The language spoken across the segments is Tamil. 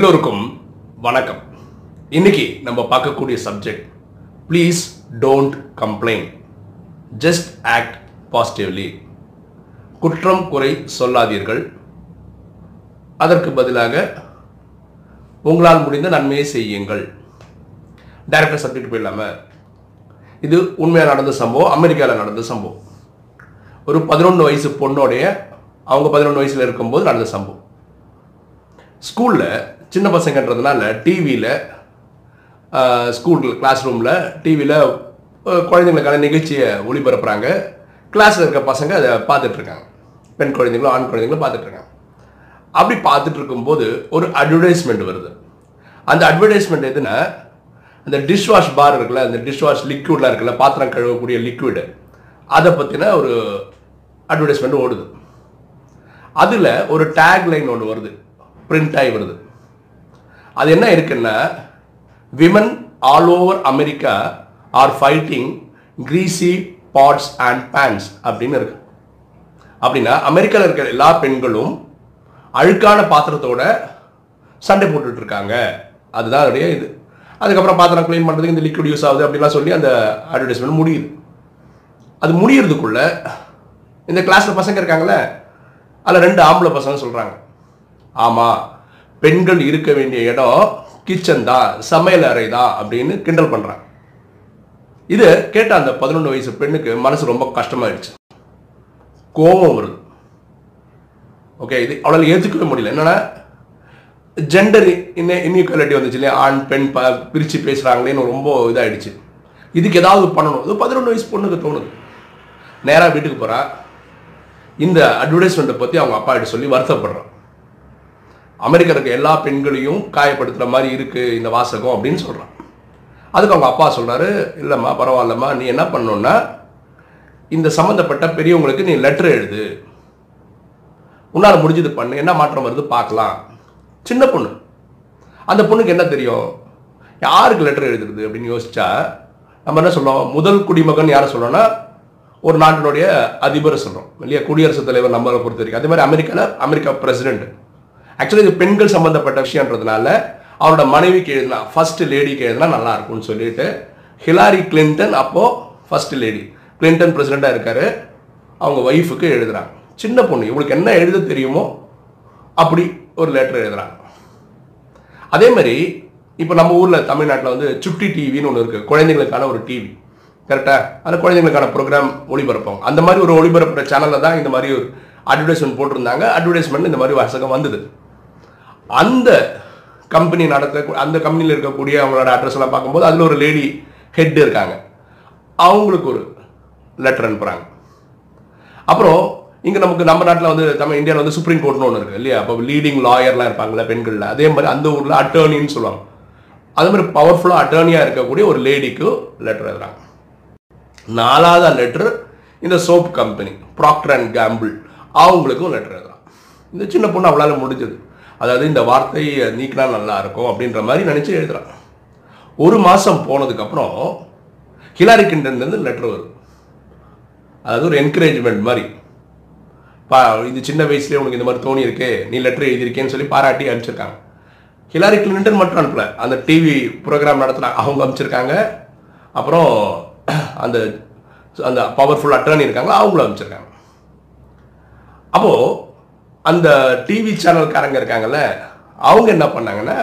எல்லோருக்கும் வணக்கம். இன்னைக்கு நம்ம பார்க்கக்கூடிய subject please don't complaint just act positively குற்றம் குறை சொல்லாதீர்கள். அதற்கு பதிலாக உங்களால் முடிந்த நன்மையை செய்யுங்கள். டேரக்டர் சப்ஜெக்ட் போயிடலாம? இது உண்மையாக நடந்த சம்பவம் அமெரிக்காவில் நடந்த சம்பவம். ஒரு பதினொன்று வயசு பொண்ணோடைய அவங்க பதினொன்று வயசில் இருக்கும்போது நடந்த சம்பவம். ஸ்கூலில் சின்ன பசங்கன்றதுனால டிவியில் ஸ்கூல் கிளாஸ் ரூமில் டிவியில் குழந்தைங்களுக்கான நிகழ்ச்சியை ஒளிபரப்புகிறாங்க கிளாஸில் இருக்க பசங்க அதை பார்த்துட்ருக்காங்க. பெண் குழந்தைங்களும் ஆண் குழந்தைங்களும் பார்த்துட்ருக்காங்க. அப்படி பார்த்துட்டு இருக்கும்போது ஒரு அட்வர்டைஸ்மெண்ட் வருது. அந்த அட்வர்டைஸ்மெண்ட் எதுனா அந்த டிஷ் வாஷ் பார் இருக்குல்ல அந்த டிஷ் வாஷ் லிக்விட்லாம் இருக்குல்ல பாத்திரம் கழுவக்கூடிய லிக்விடு அதை பற்றின ஒரு அட்வர்டைஸ்மெண்ட் ஓடுது. அதில் ஒரு டேக் லைன் ஒன்று வருது. பிரிண்ட் ஆகி வருது. அது என்ன இருக்குன்னா women all over America are fighting greasy pots and pans அப்படின்னு இருக்கு. அப்படின்னா அமெரிக்காவில் இருக்கிற எல்லா பெண்களும் அழுக்கான பாத்திரத்தோட சண்டை போட்டுட்டு இருக்காங்க. அதுதான் அதோடைய இது. அதுக்கப்புறம் பாத்திரம் க்ளீன் பண்ணுறதுக்கு இந்த லிக்விட் யூஸ் ஆகுது அப்படிலாம் சொல்லி அந்த அட்வர்டைஸ்மெண்ட் முடியுது. அது முடியறதுக்குள்ள இந்த கிளாஸில் பசங்க இருக்காங்களே அதில் ரெண்டு ஆம்பளை பசங்க சொல்கிறாங்க ஆமாம் பெண்கள் இருக்க வேண்டிய இடம் கிச்சன் தான் சமையல் அறை தான் அப்படின்னு கிண்டல் பண்ணுறாங்க இது கேட்ட அந்த பதினொன்று வயசு பெண்ணுக்கு மனசு ரொம்ப கஷ்டமாயிடுச்சு. கோபம் வருது. ஓகே இது அவளால் ஏற்றுக்கவே முடியல. என்னென்னா ஜெண்டர் இன்ன இன்இக்வாலிட்டி வந்துச்சு இல்லையா? ஆண் பெண் ப பிரித்து பேசுகிறாங்களேன்னு ரொம்ப இதாகிடுச்சு இதுக்கு ஏதாவது பண்ணணும். இது பதினொன்று வயசு பொண்ணுக்கு தோணுது. நேராக வீட்டுக்கு போகிறா இந்த அட்வர்டைஸ்மெண்ட்டை பற்றி அவங்க அப்பா கிட்ட சொல்லி வருத்தப்படுறான் அமெரிக்கா இருக்க எல்லா பெண்களையும் காயப்படுத்துகிற மாதிரி இருக்குது இந்த வாசகம் அப்படின்னு சொல்கிறான் அதுக்கு அவங்க அப்பா சொல்கிறாரு இல்லைம்மா பரவாயில்லம்மா நீ என்ன பண்ணணுன்னா இந்த சம்மந்தப்பட்ட பெரியவங்களுக்கு நீ லெட்டர் எழுது. உன்னால் முடிஞ்சது பண்ணு என்ன மாற்றம் வருது பார்க்கலாம். சின்ன பொண்ணு. அந்த பொண்ணுக்கு என்ன தெரியும்? யாருக்கு லெட்டர் எழுதுறது? அப்படின்னு யோசிச்சா நம்ம என்ன சொல்கிறோம் முதல் குடிமகன் யாரை சொல்கிறோன்னா ஒரு நாட்டினுடைய அதிபரை சொல்கிறோம் இல்லையா? குடியரசுத் தலைவர் நம்மளை பொறுத்த வரைக்கும். அதே மாதிரி அமெரிக்காவில் அமெரிக்கா பிரசிடென்ட் ஆக்சுவலி இது பெண்கள் சம்பந்தப்பட்ட விஷயன்றதுனால அவரோட மனைவிக்கு எழுதினா ஃபர்ஸ்ட் லேடிக்கு எழுதினா நல்லா இருக்கும்னு சொல்லிட்டு ஹிலாரி கிளின்டன் அப்போ ஃபர்ஸ்ட் லேடி கிளின்டன் பிரசிடெண்ட்டாக இருக்கார். அவங்க ஒய்ஃபுக்கு எழுதுகிறாங்க சின்ன பொண்ணு இவங்களுக்கு என்ன எழுத தெரியுமோ அப்படி ஒரு லெட்டர் எழுதுகிறாங்க அதே மாதிரி இப்போ நம்ம ஊரில் தமிழ்நாட்டில் வந்து சுட்டி டிவின்னு ஒன்று இருக்குது குழந்தைங்களுக்கான ஒரு டிவி கரெக்டாக அந்த குழந்தைங்களுக்கான ப்ரோக்ராம் ஒளிபரப்பாங்க அந்த மாதிரி ஒரு ஒளிபரப்புற சேனலில் தான் இந்த மாதிரி ஒரு அட்வர்டைஸ்மெண்ட் போட்டிருந்தாங்க. அட்வர்டைஸ்மெண்ட் இந்த மாதிரி வாசகம் வந்தது. அந்த கம்பெனி நடத்த அந்த கம்பெனியில் இருக்கக்கூடிய அவங்களோட அட்ரஸ் எல்லாம் பார்க்கும்போது அதில் ஒரு லேடி ஹெட் இருக்காங்க. அவங்களுக்கு ஒரு லெட்டர் அனுப்புகிறாங்க அப்புறம் இங்கே நமக்கு நம்ம நாட்டில் வந்து தமிழ் இந்தியாவில் வந்து சுப்ரீம் கோர்ட்னு ஒன்று இருக்குது இல்லையா? அப்போ லீடிங் லாயர்லாம் இருப்பாங்கல்ல பெண்களில். அதே மாதிரி அந்த ஊரில் அட்டர்னின்னு சொல்லுவாங்க. அதே மாதிரி பவர்ஃபுல்லாக அட்டர்னியாக இருக்கக்கூடிய ஒரு லேடிக்கு லெட்டர் எழுதுறாங்க. நாலாவது லெட்டர் இந்த soap company Procter and Gamble அவங்களுக்கும் லெட்டர் எழுதுறான் இந்த சின்ன பொண்ணு அவளால் முடிஞ்சது. அதாவது இந்த வார்த்தையை நீக்கினா நல்லா இருக்கும் அப்படின்ற மாதிரி நினச்சி எழுதுறான். ஒரு மாதம் போனதுக்கப்புறம் ஹிலாரி கிண்டன்லேருந்து லெட்டர் வரும். அதாவது ஒரு என்கரேஜ்மெண்ட் மாதிரி. பா இது சின்ன வயசுலேயே உனக்கு இந்த மாதிரி தோணி இருக்கு நீ லெட்டர் எழுதியிருக்கேன்னு சொல்லி பாராட்டி அனுப்பிச்சிருக்காங்க. ஹிலாரி கிளின்டன் மட்டும் அனுப்பல. அந்த டிவி ப்ரோக்ராம் நடத்துகிறாங்க அவங்க அனுப்பிச்சிருக்காங்க. அப்புறம் அந்த அந்த பவர்ஃபுல் அட்டர்னி இருக்காங்க அவங்களும் அனுப்பிச்சிருக்காங்க. அப்போது அந்த டிவி சேனல்காரங்க இருக்காங்கல்ல அவங்க என்ன பண்ணாங்கன்னா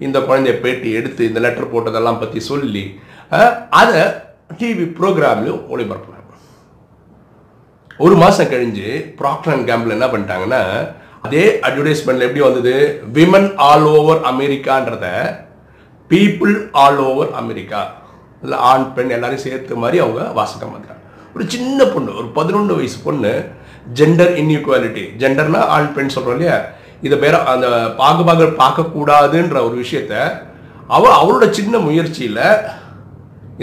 இந்த குழந்தைய பேட்டி எடுத்து இந்த லெட்டர் போட்டதெல்லாம் பற்றி சொல்லி அதை டிவி ப்ரோக்ராம்லையும் ஒளிபரப்புனாங்க ஒரு மாதம் கழிஞ்சு ப்ராக்டர் அண்ட் கேம்பில் என்ன பண்ணிட்டாங்கன்னா அதே அட்வர்டைஸ்மெண்ட்ல எப்படி வந்தது? விமன் ஆல் ஓவர் அமெரிக்கான்றத பீப்புள் ஆல் ஓவர் அமெரிக்கா இல்லை ஆண் பெண் எல்லாரையும் சேர்த்து மாதிரி அவங்க வாசகம் வந்தாங்க ஒரு சின்ன பொண்ணு ஒரு பதினொன்று வயசு பொண்ணு ஜெண்டர் இன்இக்வாலிட்டி ஜெண்டர்னா ஆள் பெண் சொல்கிறோம் இல்லையா? இதை பேர அந்த பாகுபாக பார்க்கக்கூடாதுன்ற ஒரு விஷயத்த அவ அவரோட சின்ன முயற்சியில்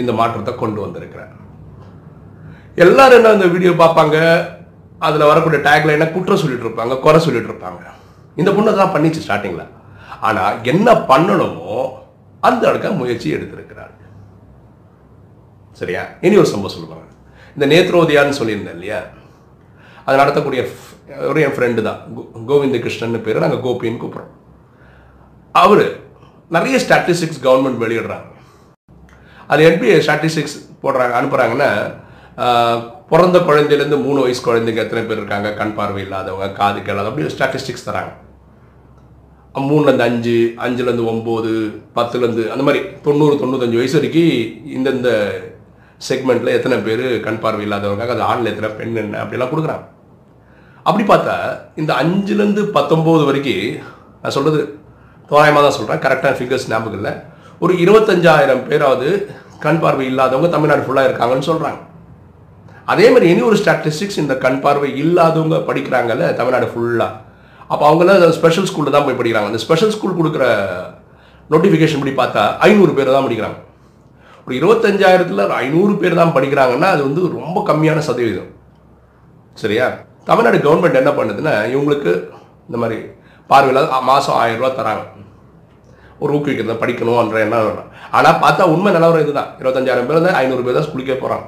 இந்த மாற்றத்தை கொண்டு வந்திருக்கிறார். எல்லாரும் என்ன இந்த வீடியோ பார்ப்பாங்க? அதில் வரக்கூடிய டேக்லைனை குற்றம் சொல்லிட்டு இருப்பாங்க குறை சொல்லிட்டு இருப்பாங்க. இந்த பொண்ணு தான் பண்ணிச்சு ஸ்டார்டிங்கில் ஆனால் என்ன பண்ணணுமோ அந்த அளவுக்கு முயற்சி எடுத்திருக்கிறார். சரியா? இனி ஒரு சம்பவம் சொல்லுவாங்க இந்த நேத்ரோதியான்னு சொல்லியிருந்தேன் இல்லையா? அதை நடத்தக்கூடிய ஒரு என் ஃப்ரெண்டு தான். கோ- கோவிந்த கிருஷ்ணன் பேர். நாங்கள் கோபின்னு கூப்பிட்றோம். அவர் நிறைய ஸ்டாட்டிஸ்டிக்ஸ் கவர்மெண்ட் வெளியிடுறாங்க. அது எப்படி ஸ்டாட்டிஸ்டிக்ஸ் போடுறாங்க அனுப்புகிறாங்கன்னா பிறந்த குழந்தையிலேருந்து மூணு வயசு குழந்தைங்க எத்தனை பேர் இருக்காங்க கண் பார்வை இல்லாதவங்க காது கேளாத அப்படி ஸ்டாட்டிஸ்டிக்ஸ் தராங்க. மூணுலேருந்து அஞ்சு அஞ்சுலேருந்து ஒம்பது பத்துலேருந்து அந்த மாதிரி தொண்ணூறு தொண்ணூத்தஞ்சு வயசு வரைக்கும் இந்தந்த செக்மெண்ட்டில் எத்தனை பேர் கண் பார்வை இல்லாதவங்க அது ஆணில் எத்தனை பெண் என்ன அப்படிலாம் கொடுக்குறாங்க. அப்படி பார்த்தா இந்த அஞ்சுலேருந்து பத்தொம்போது வரைக்கும் நான் சொல்கிறது தோராயமாக தான் சொல்கிறேன் கரெக்டான ஃபிகர்ஸ் ஞாபகம் இல்லை. ஒரு இருபத்தஞ்சாயிரம் பேராவது கண் பார்வை இல்லாதவங்க தமிழ்நாடு ஃபுல்லாக இருக்காங்கன்னு சொல்கிறாங்க அதே மாதிரி இனி ஒரு ஸ்டாட்டிஸ்டிக்ஸ் இந்த கண் பார்வை இல்லாதவங்க படிக்கிறாங்கல்ல தமிழ்நாடு ஃபுல்லாக அப்போ அவங்களாம் ஸ்பெஷல் ஸ்கூலில் தான் போய் படிக்கிறாங்க. அந்த ஸ்பெஷல் ஸ்கூல் கொடுக்குற நோட்டிஃபிகேஷன் படி பார்த்தா ஐநூறு பேர் தான் படிக்கிறாங்க. ஒரு இருபத்தஞ்சாயிரத்தில் ஐநூறு பேர் தான் படிக்கிறாங்கன்னா அது வந்து ரொம்ப கம்மியான சதவீதம். சரியா? தமிழ்நாடு கவர்மெண்ட் என்ன பண்ணுதுன்னா இவங்களுக்கு இந்த மாதிரி பார்வையில் மாதம் ஆயிரம் ரூபா தராங்க. ஒரு ஊக்குவிக்கிறத படிக்கணும்ன்ற எண்ணம் வரும் ஆனால் பார்த்தா உண்மை நிலவரம் இதுதான். இருபத்தஞ்சாயிரம் பேர் வந்து ஐநூறு பேர் தான் ஸ்கூலுக்கே போகிறாங்க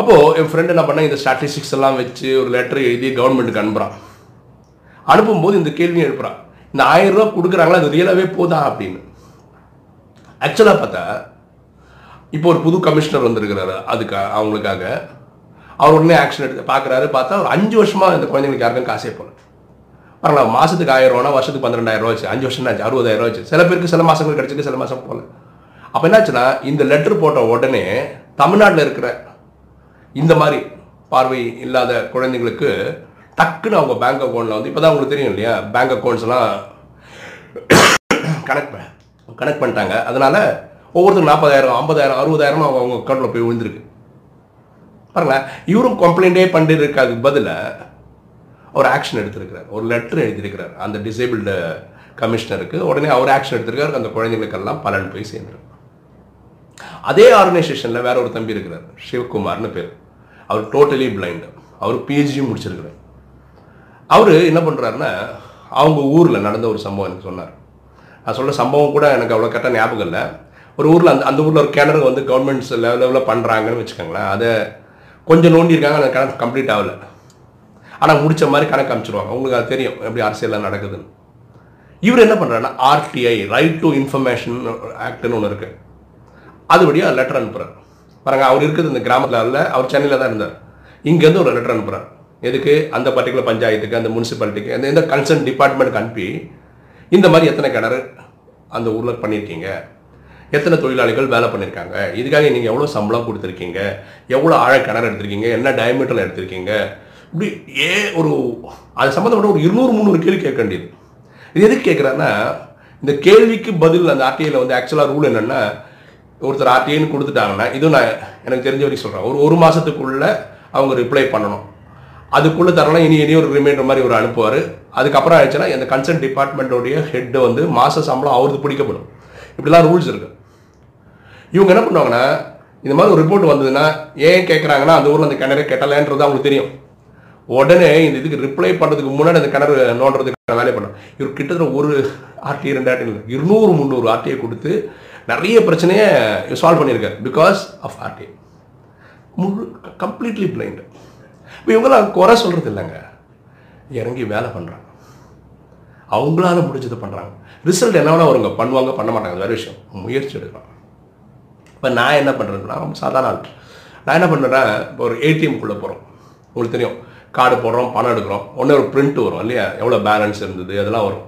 அப்போது என் ஃப்ரெண்டு என்ன பண்ண இந்த ஸ்டாட்டிஸ்டிக்ஸ் எல்லாம் வச்சு ஒரு லெட்டர் எழுதி கவர்மெண்ட்டுக்கு அனுப்புகிறான் அனுப்பும்போது இந்த கேள்வியும் எழுப்புறான். இந்த ஆயிரம் ரூபா கொடுக்குறாங்களா அது ரியலாகவே போதா அப்படின்னு. ஆக்சுவலாக பார்த்தா இப்போ ஒரு புது கமிஷனர் வந்திருக்கிறாரு அதுக்கு அவங்களுக்காக. அவர் உடனே ஆக்ஷன் எடுத்து பார்க்குறாரு பார்த்தா ஒரு அஞ்சு வருஷமாக இந்த குழந்தைங்களுக்கு யாருக்கும் காசே போகல பரவாயில்ல மாதத்துக்கு ஆயிரம் ரூபா வருஷத்துக்கு பன்னிரெண்டாயிரம் ரூபா வச்சு அஞ்சு வருஷம் ஆச்சு அறுபதாயிரம் ரூபா வச்சு சில பேருக்கு சில மாதங்கள் கிடச்சிருக்கு சில மாதம் போகல. அப்போ என்னாச்சுன்னா இந்த லெட்டர் போட்ட உடனே தமிழ்நாட்டில் இருக்கிற இந்த மாதிரி பார்வை இல்லாத குழந்தைங்களுக்கு டக்குன்னு அவங்க பேங்க் அக்கௌண்ட்டில் வந்து இப்போ தான் உங்களுக்கு தெரியும் இல்லையா பேங்க் அக்கௌண்ட்ஸ்லாம் கனெக்ட் கனெக்ட் பண்ணிட்டாங்க. அதனால் ஒவ்வொருத்தரும் நாற்பதாயிரம் ஐம்பதாயிரம் அறுபதாயிரம் அவங்க அவங்க அக்கௌண்ட்டில் போய் விழுந்திருக்கு. பாருங்களேன் இவரும் கம்ப்ளைண்ட்டே பண்ணிட்டு பதிலாக ஒரு ஆக்ஷன் எடுத்திருக்கிறார். ஒரு லெட்டர் எழுதியிருக்கிறார். அந்த டிசேபிள்டு கமிஷனருக்கு உடனே அவர் ஆக்ஷன் எடுத்திருக்காரு. அந்த குழந்தைங்களுக்கெல்லாம் பலன் போய் சேர்ந்துருக்கு அதே ஆர்கனைசேஷனில் வேற ஒரு தம்பி இருக்கிறார். சிவகுமார்னு பேர். அவர் டோட்டலி பிளைண்டு அவர் பிஹெச்டியும் முடிச்சிருக்கிறார். அவர் என்ன பண்ணுறாருன்னா அவங்க ஊரில் நடந்த ஒரு சம்பவம் எனக்கு சொன்னார். நான் சொல்கிற சம்பவம் கூட எனக்கு அவ்வளோ கரெக்டாக ஞாபகம் இல்லை. ஒரு ஊரில் அந்த அந்த ஊரில் ஒரு கிணறு வந்து கவர்மெண்ட்ஸ் லெவலில் பண்ணுறாங்கன்னு வச்சுக்கோங்களேன். அதை கொஞ்சம் நோண்டியிருக்காங்க அந்த கணக்கு கம்ப்ளீட் ஆகலை. ஆனால் முடிச்ச மாதிரி கணக்கு அமைச்சிருவாங்க உங்களுக்கு அது தெரியும் எப்படி அரசியலில் நடக்குதுன்னு. இவர் என்ன பண்ணுறாருன்னா ஆர்டிஐ ரைட் டு இன்ஃபர்மேஷன் ஆக்ட்னு ஒன்று இருக்குது அதுபடியாக லெட்டர் அனுப்புகிறார் பாருங்க அவர் இருக்குது இந்த கிராமத்தில் இல்லை அவர் சென்னையில் தான் இருந்தார். இங்கேருந்து ஒரு லெட்டர் அனுப்புகிறார் எதுக்கு? அந்த பர்டிகுலர் பஞ்சாயத்துக்கு அந்த முனிசிபாலிட்டிக்கு அந்த எந்த கன்சர்ன் டிபார்ட்மெண்ட்டுக்கு அனுப்பி இந்த மாதிரி எத்தனை கிணறு அந்த ஊரில் பண்ணியிருக்கீங்க? எத்தனை தொழிலாளிகள் வேலை பண்ணியிருக்காங்க இதுக்காக நீங்கள் எவ்வளோ சம்பளம் கொடுத்துருக்கீங்க? எவ்வளோ ஆழ கிணறு எடுத்திருக்கீங்க? என்ன டயமீட்டரில் எடுத்திருக்கீங்க? இப்படி ஏ ஒரு அது சம்மந்தப்பட்ட ஒரு இருநூறு முந்நூறு கேள்வி கேட்க வேண்டியது. இது எதுக்கு கேட்குறேன்னா இந்த கேள்விக்கு பதில் அந்த ஆர்டிஐயில் வந்து ஆக்சுவலாக ரூல் என்னென்னா ஒருத்தர் ஆர்டிஐன்னு கொடுத்துட்டாங்கன்னா இதுவும் நான் எனக்கு தெரிஞ்ச வரைக்கும் சொல்கிறேன் ஒரு ஒரு மாதத்துக்குள்ளே அவங்க ரிப்ளை பண்ணணும். அதுக்குள்ளே தரலாம் இனி இனி ஒரு ரிமைண்டர் மாதிரி ஒரு அனுப்புவார். அதுக்கப்புறம் ஆயிடுச்சுன்னா இந்த கன்சர்ன் டிபார்ட்மெண்ட்டோடைய ஹெட்டு வந்து மாத சம்பளம் அவருக்கு பிடிக்கப்படும். இப்படிலாம் ரூல்ஸ் இருக்கு. இவங்க என்ன பண்ணுவாங்கன்னா இந்த மாதிரி ஒரு ரிப்போர்ட் வந்ததுன்னா ஏன் கேட்குறாங்கன்னா அந்த ஊரில் அந்த கிணறு கெட்டலன்றது அவங்களுக்கு தெரியும். உடனே இந்த இதுக்கு ரிப்ளை பண்ணுறதுக்கு முன்னாடி அந்த கிணறு நோண்டுறதுக்கு வேலையை பண்ணோம் இவர் கிட்டத்தட்ட ஒரு ஆர்டி ரெண்டு ஆர்டி இல்லை இருநூறு முந்நூறு ஆர்டியை கொடுத்து நிறைய பிரச்சனையை சால்வ் பண்ணியிருக்காரு பிகாஸ் ஆஃப் ஆர்டி முழு கம்ப்ளீட்லி பிளைண்டு இப்போ இவங்களாம் குறை சொல்கிறது இல்லைங்க. இறங்கி வேலை பண்ணுறாங்க அவங்களால முடிஞ்சதை பண்ணுறாங்க ரிசல்ட் என்ன வேணால் வருங்க. பண்ணுவாங்க பண்ண மாட்டாங்க. வேறு விஷயம். முயற்சி எடுக்கலாம். இப்போ நான் என்ன பண்ணுறேன்னா ரொம்ப சாதாரண ஆள். நான் என்ன பண்ணுறேன்னா இப்போ ஒரு ஏடிஎம்குள்ளே போகிறோம் உங்களுக்கு தெரியும். கார்டு போடுறோம் பணம் எடுக்கிறோம். ஒன்றே ஒரு பிரிண்ட் வரும் இல்லையா? எவ்வளோ பேலன்ஸ் இருந்தது அதெல்லாம் வரும்.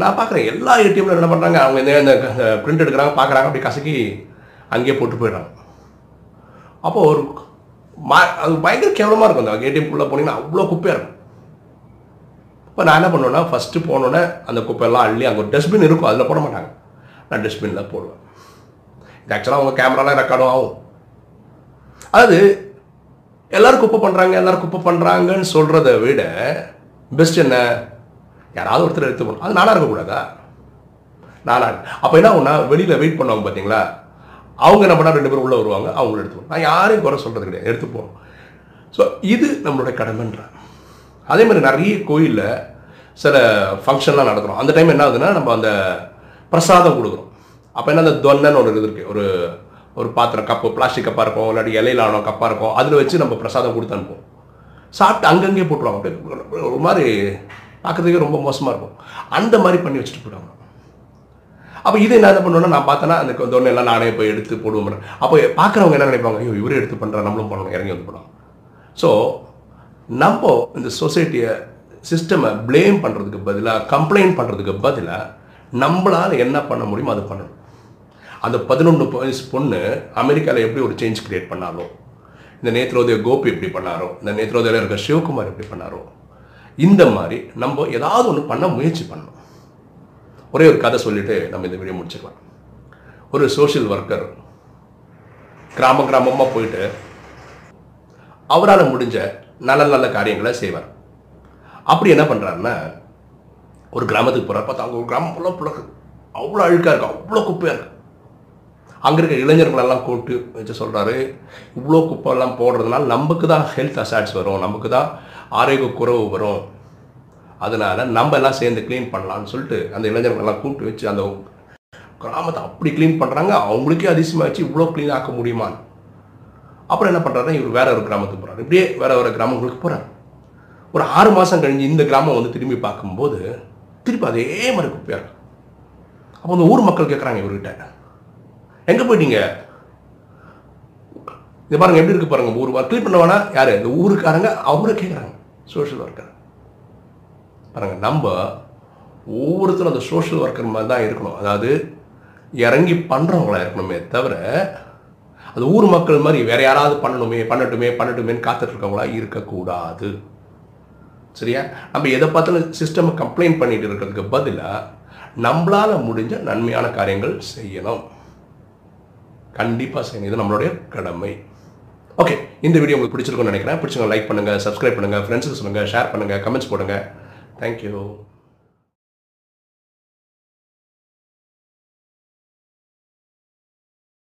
நான் பார்க்குறேன் எல்லா ஏடிஎம்ல என்ன பண்ணுறாங்க அவங்க இந்த பிரிண்ட் எடுக்கிறாங்க பார்க்குறாங்க அப்படி கசக்கி அங்கேயே போட்டு போயிடுறாங்க. அப்போது ஒரு மா அது பயங்கர கேவலமாக இருக்கும். அந்த ஏடிஎம்குள்ளே போனீங்கன்னா அவ்வளோ குப்பையாக இருக்கும். இப்போ நான் என்ன பண்ணுவேன்னா ஃபஸ்ட்டு போனோன்னே அந்த குப்பையெல்லாம் அள்ளி அங்கே ஒரு டஸ்ட்பின் இருக்கும். அதில் போட மாட்டாங்க. நான் டஸ்ட்பினில் போடுவேன். இது ஆக்சுவலாக அவங்க கேமராலாம் ரெக்கார்டும் ஆகும். அது எல்லோரும் குப்பை பண்ணுறாங்க எல்லோரும் குப்பை பண்ணுறாங்கன்னு சொல்கிறத விட பெஸ்ட் என்ன? யாராவது ஒருத்தர் எடுத்து போகணும் அது நானாக இருக்கக்கூடாதா? நானா அப்போ என்ன ஒன்றா வெளியில் வெயிட் பண்ணுவாங்க பார்த்தீங்களா? அவங்க என்ன பண்ணால் ரெண்டு பேரும் உள்ளே வருவாங்க அவங்களும் எடுத்துப்போம் நான் யாரையும் குறை சொல்கிறது கிடையாது. எடுத்துப்போம் ஸோ இது நம்மளுடைய கடமைன்ற. அதே மாதிரி நிறைய கோயிலில் சில ஃபங்க்ஷன்லாம் நடத்துகிறோம் அந்த டைம் என்ன ஆகுதுன்னா நம்ம அந்த பிரசாதம் கொடுக்குறோம் அப்போ என்ன அந்த தொன்னன்னு ஒரு இது இருக்குது ஒரு ஒரு பாத்திரம் கப்பு பிளாஸ்டிக் கப்பாக இருக்கும் இல்லாட்டி இலையில ஆனோ கப்பாக இருக்கும். அதில் வச்சு நம்ம பிரசாதம் கொடுத்து அனுப்புவோம். சாப்பிட்டு அங்கங்கே போட்டுருவாங்க. அப்படியே ஒரு மாதிரி பார்க்கறதுக்கே ரொம்ப மோசமாக இருக்கும். அந்த மாதிரி பண்ணி வச்சுட்டு போயிடுவாங்க. அப்போ இதை என்ன என்ன பண்ணுவேன்னா நான் பார்த்தேன்னா அந்த தோணை எல்லாம் நானே போய் எடுத்து போடுவோம் அப்போ பார்க்குறவங்க என்ன நினைப்பாங்க? ஐயோ இவரே எடுத்து பண்ணுறா நம்மளும் பண்ணணும் இறங்கி வந்து போடலாம். ஸோ நம்ம இந்த சொசைட்டியை சிஸ்டமை ப்ளேம் பண்ணுறதுக்கு பதிலாக கம்ப்ளைண்ட் பண்ணுறதுக்கு பதிலாக நம்மளால் என்ன பண்ண முடியுமோ அது பண்ணணும். அந்த பதினொன்று வயசு பொண்ணு அமெரிக்காவில் எப்படி ஒரு சேஞ்ச் கிரியேட் பண்ணாலோ இந்த நேத்ரோதய கோபி எப்படி பண்ணாரோ இந்த நேத்ரோதயில் இருக்கிற சிவகுமார் எப்படி பண்ணாரோ இந்த மாதிரி நம்ம ஏதாவது ஒன்று பண்ண முயற்சி பண்ணணும். ஒரே ஒரு கதை சொல்லிட்டு நம்ம இந்த வீடியோ முடிச்சுக்கலாம் ஒரு சோஷியல் ஒர்க்கர் கிராம கிராமமாக போயிட்டு அவரால் முடிஞ்ச நல்ல நல்ல காரியங்களை செய்வார். அப்படி என்ன பண்ணுறாருன்னா ஒரு கிராமத்துக்கு போகிறார் பார்த்தா அவங்க ஒரு கிராமம் ஃபுல்லாக அவ்வளோ அழுக்காக இருக்கும் அவ்வளோ குப்பையாக இருக்கும் அங்கே இருக்க இளைஞர்களெல்லாம் கூப்பிட்டு வச்சு சொல்கிறாரு இவ்வளோ குப்பைலாம் போடுறதுனால நமக்கு தான் ஹெல்த் அசாட்ஸ் வரும். நமக்கு தான் ஆரோக்கிய குறைவு வரும். அதனால் நம்ம எல்லாம் சேர்ந்து க்ளீன் பண்ணலாம்னு சொல்லிட்டு அந்த இளைஞர்களெல்லாம் கூப்பிட்டு வச்சு அந்த கிராமத்தை அப்படி க்ளீன் பண்ணுறாங்க அவங்களுக்கே அதிசயமாக வச்சு இவ்வளோ க்ளீன் ஆக்க முடியுமான்னு அப்புறம் என்ன பண்ணுறாருன்னா இவர் வேற ஒரு கிராமத்துக்கு போகிறார் இப்படியே வேற ஒரு கிராமங்களுக்கு போகிறார் ஒரு ஆறு மாதம் கழிஞ்சு இந்த கிராமம் வந்து திரும்பி பார்க்கும்போது திருப்பி அதே மாதிரி குப்பையாக இருக்கும் அப்போ அந்த ஊர் மக்கள் கேட்குறாங்க இவர்கிட்ட. எங்கே போயிட்டீங்க இது பாருங்க எப்படி இருக்கு பாருங்க ஊர் க்ளீன் பண்ண வேணா யார்? இந்த ஊருக்காரங்க அவங்கள கேட்குறாங்க சோஷியல் ஒர்க்கர் பாருங்க நம்ம ஒவ்வொருத்தரும் அந்த சோஷியல் ஒர்க்கர் மாதிரி தான் இருக்கணும். அதாவது இறங்கி பண்ணுறவங்களா இருக்கணுமே தவிர அது ஊர் மக்கள் மாதிரி வேற யாராவது பண்ணணுமே பண்ணட்டுமே பண்ணட்டுமேன்னு காத்துட்டு இருக்கவங்களா இருக்கக்கூடாது. சரியா? நம்ம எதை பார்த்தாலும் சிஸ்டம் கம்ப்ளைண்ட் பண்ணிட்டு இருக்கிறதுக்கு பதிலாக நம்மளால் முடிஞ்ச நன்மையான காரியங்கள் செய்யணும். கண்டிப்பாக செய்யணும் இது நம்மளுடைய கடமை. ஓகே இந்த வீடியோ உங்களுக்கு பிடிச்சிருக்கும்னு நினைக்கிறேன். பிடிச்சவங்க லைக் பண்ணுங்கள் சப்ஸ்கிரைப் பண்ணுங்கள் ஃப்ரெண்ட்ஸுக்கு சொல்லுங்கள் ஷேர் பண்ணுங்கள் கமெண்ட்ஸ் போடுங்க. தேங்க்யூ